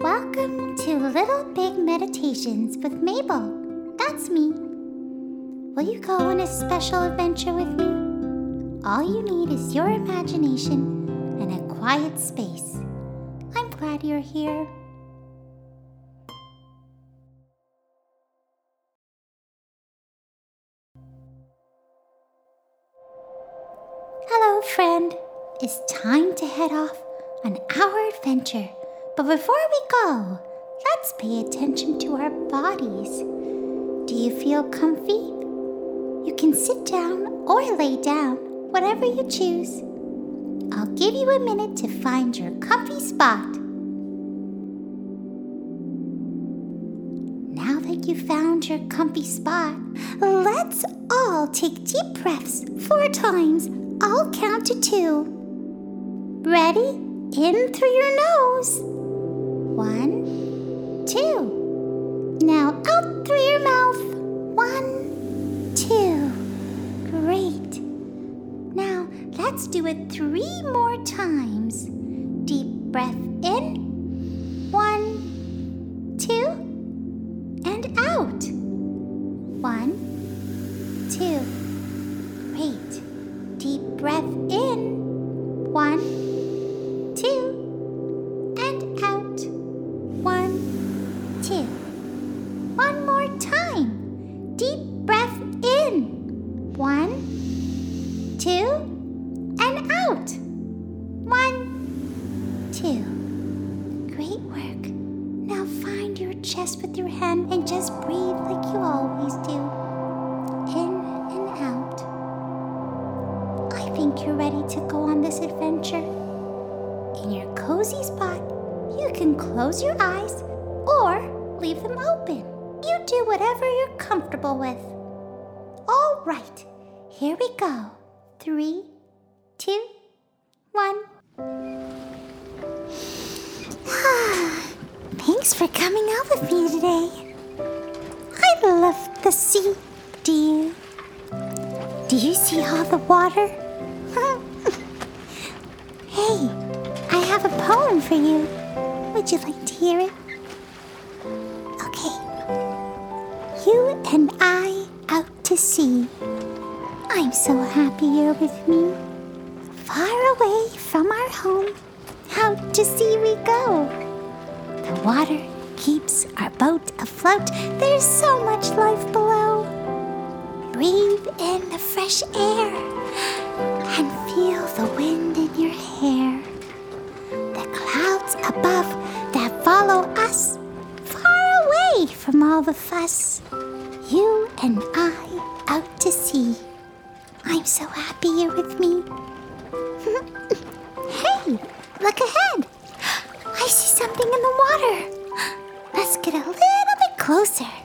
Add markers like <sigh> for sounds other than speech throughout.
Welcome to Little Big Meditations with Mabel. That's me. Will you go on a special adventure with me? All you need is your imagination and a quiet space. I'm glad you're here. Hello, friend. It's time to head off on our adventure. But before we go, let's pay attention to our bodies. Do you feel comfy? You can sit down or lay down, whatever you choose. I'll give you a minute to find your comfy spot. Now that you've found your comfy spot, let's all take deep breaths four times. I'll count to two. Ready? In through your nose. Do it three more times. Deep breath in. One, two, and out. One, two. Great. Deep breath out. One, two. Great work. Now find your chest with your hand and just breathe like you always do. In and out. I think you're ready to go on this adventure. In your cozy spot, you can close your eyes or leave them open. You do whatever you're comfortable with. All right, here we go. Three, two, one. <sighs> Thanks for coming out with me today. I love the sea. Do you? Do you see all the water? <laughs> hey, I have a poem for you. Would you like to hear it? Okay. You and I out to sea. I'm so happy you're with me. Far away from our home, out to sea we go. The water keeps our boat afloat. There's so much life below. Breathe in the fresh air and feel the wind in your hair. The clouds above that follow us, far away from all the fuss. You and I out to sea. I'm so happy you're with me. Hey, look ahead. I see something in the water. Let's get a little bit closer.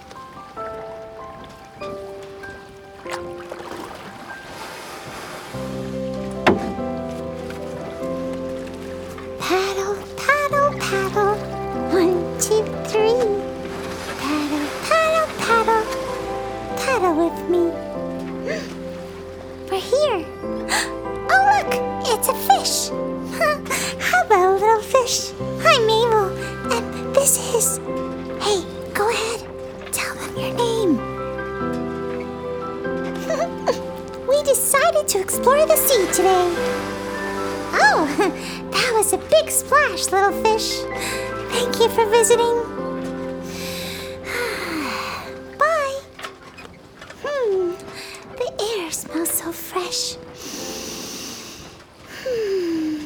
Little fish. Thank you for visiting. <sighs> Bye. Hmm, the air smells so fresh. Hmm,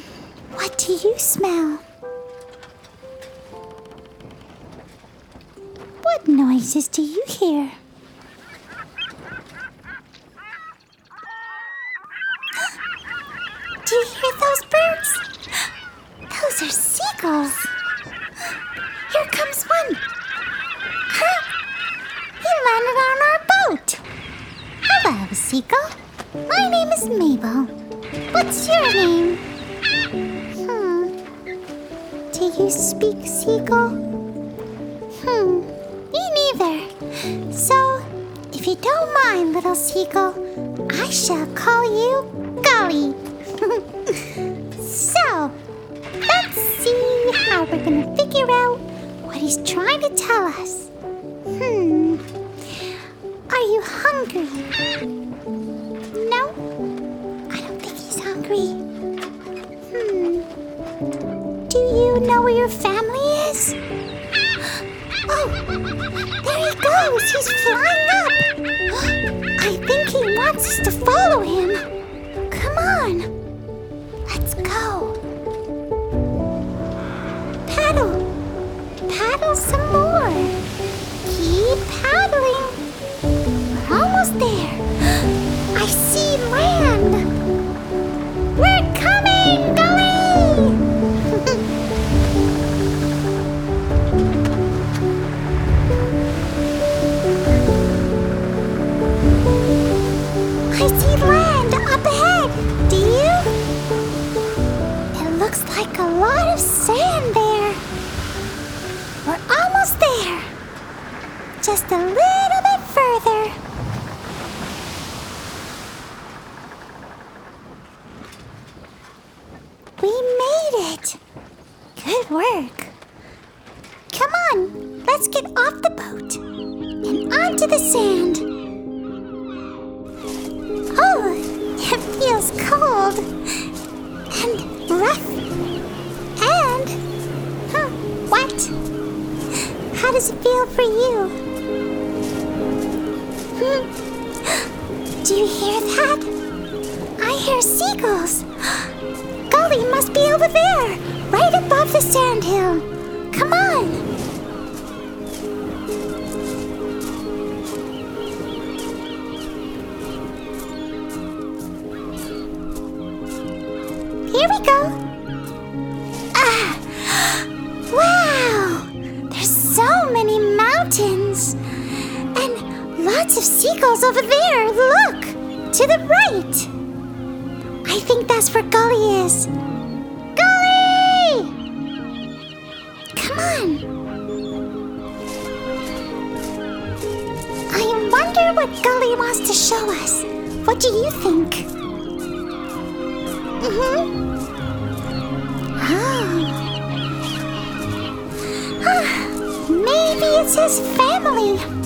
what do you smell? What noises do you hear? You speak Seagull? Hmm. Me neither. So, if you don't mind, little Seagull, I shall call you Gully. <laughs> so, let's see how we're gonna figure out what he's trying to tell us. Hmm. Are you hungry? Where your family is? Ah! Oh, there he goes. He's flying up. I think he wants us to follow him. Just a little bit further. We made it. Good work. Come on, let's get off the boat and onto the sand. Oh, it feels cold and rough and huh, wet. How does it feel for you? Do you hear that? I hear seagulls. <gasps> Gully must be over there, right above the sand hill. Lots of seagulls over there. Look! To the right! I think that's where Gully is. Gully! Come on. I wonder what Gully wants to show us. What do you think? Mm-hmm. Oh. Ah, Maybe it's his family.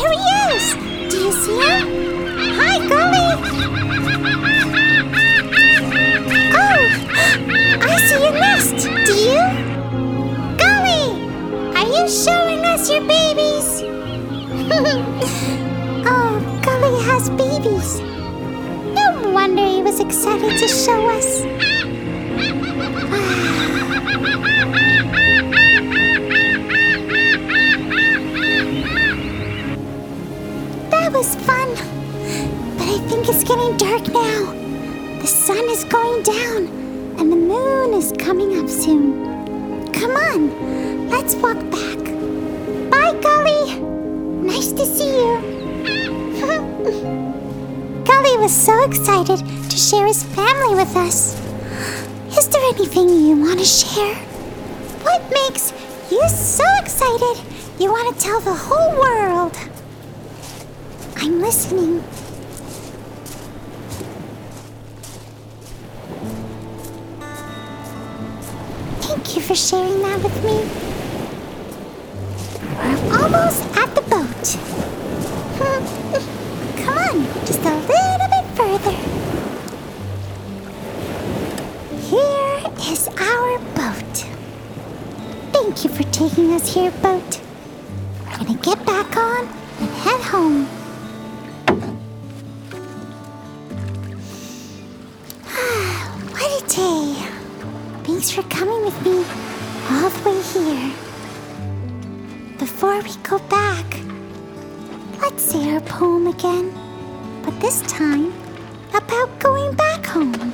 There he is. Do you see him? Hi, Gully. <laughs> was so excited to share his family with us. Is there anything you want to share? What makes you so excited you want to tell the whole world? I'm listening. Thank you for sharing that with me. We're almost at the boat. <laughs> Come on, just a little Thank you for taking us here, boat. We're gonna get back on and head home. <sighs> what a day. Thanks for coming with me all the way here. Before we go back, let's say our poem again, but this time about going back home.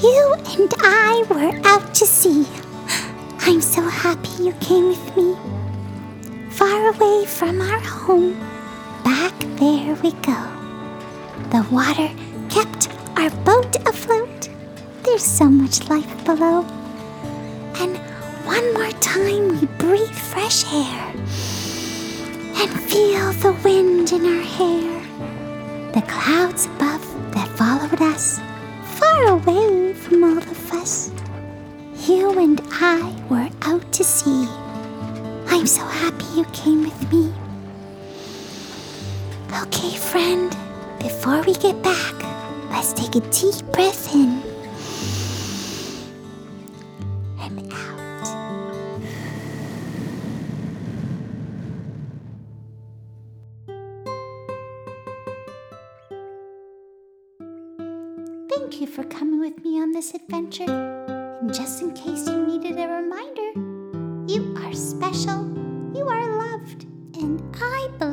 You and I were out to sea. I'm so happy you came with me. Far away from our home, back there we go. The water kept our boat afloat. There's so much life below. And one more time we breathe fresh air and feel the wind in our hair. The clouds above that followed us, far away from all of us you and I were out to sea. I'm so happy you came with me. Okay, friend, before we get back, let's take a deep breath in and out. Thank you for coming with me on this adventure just in case you needed a reminder. You are special, you are loved, and I believe.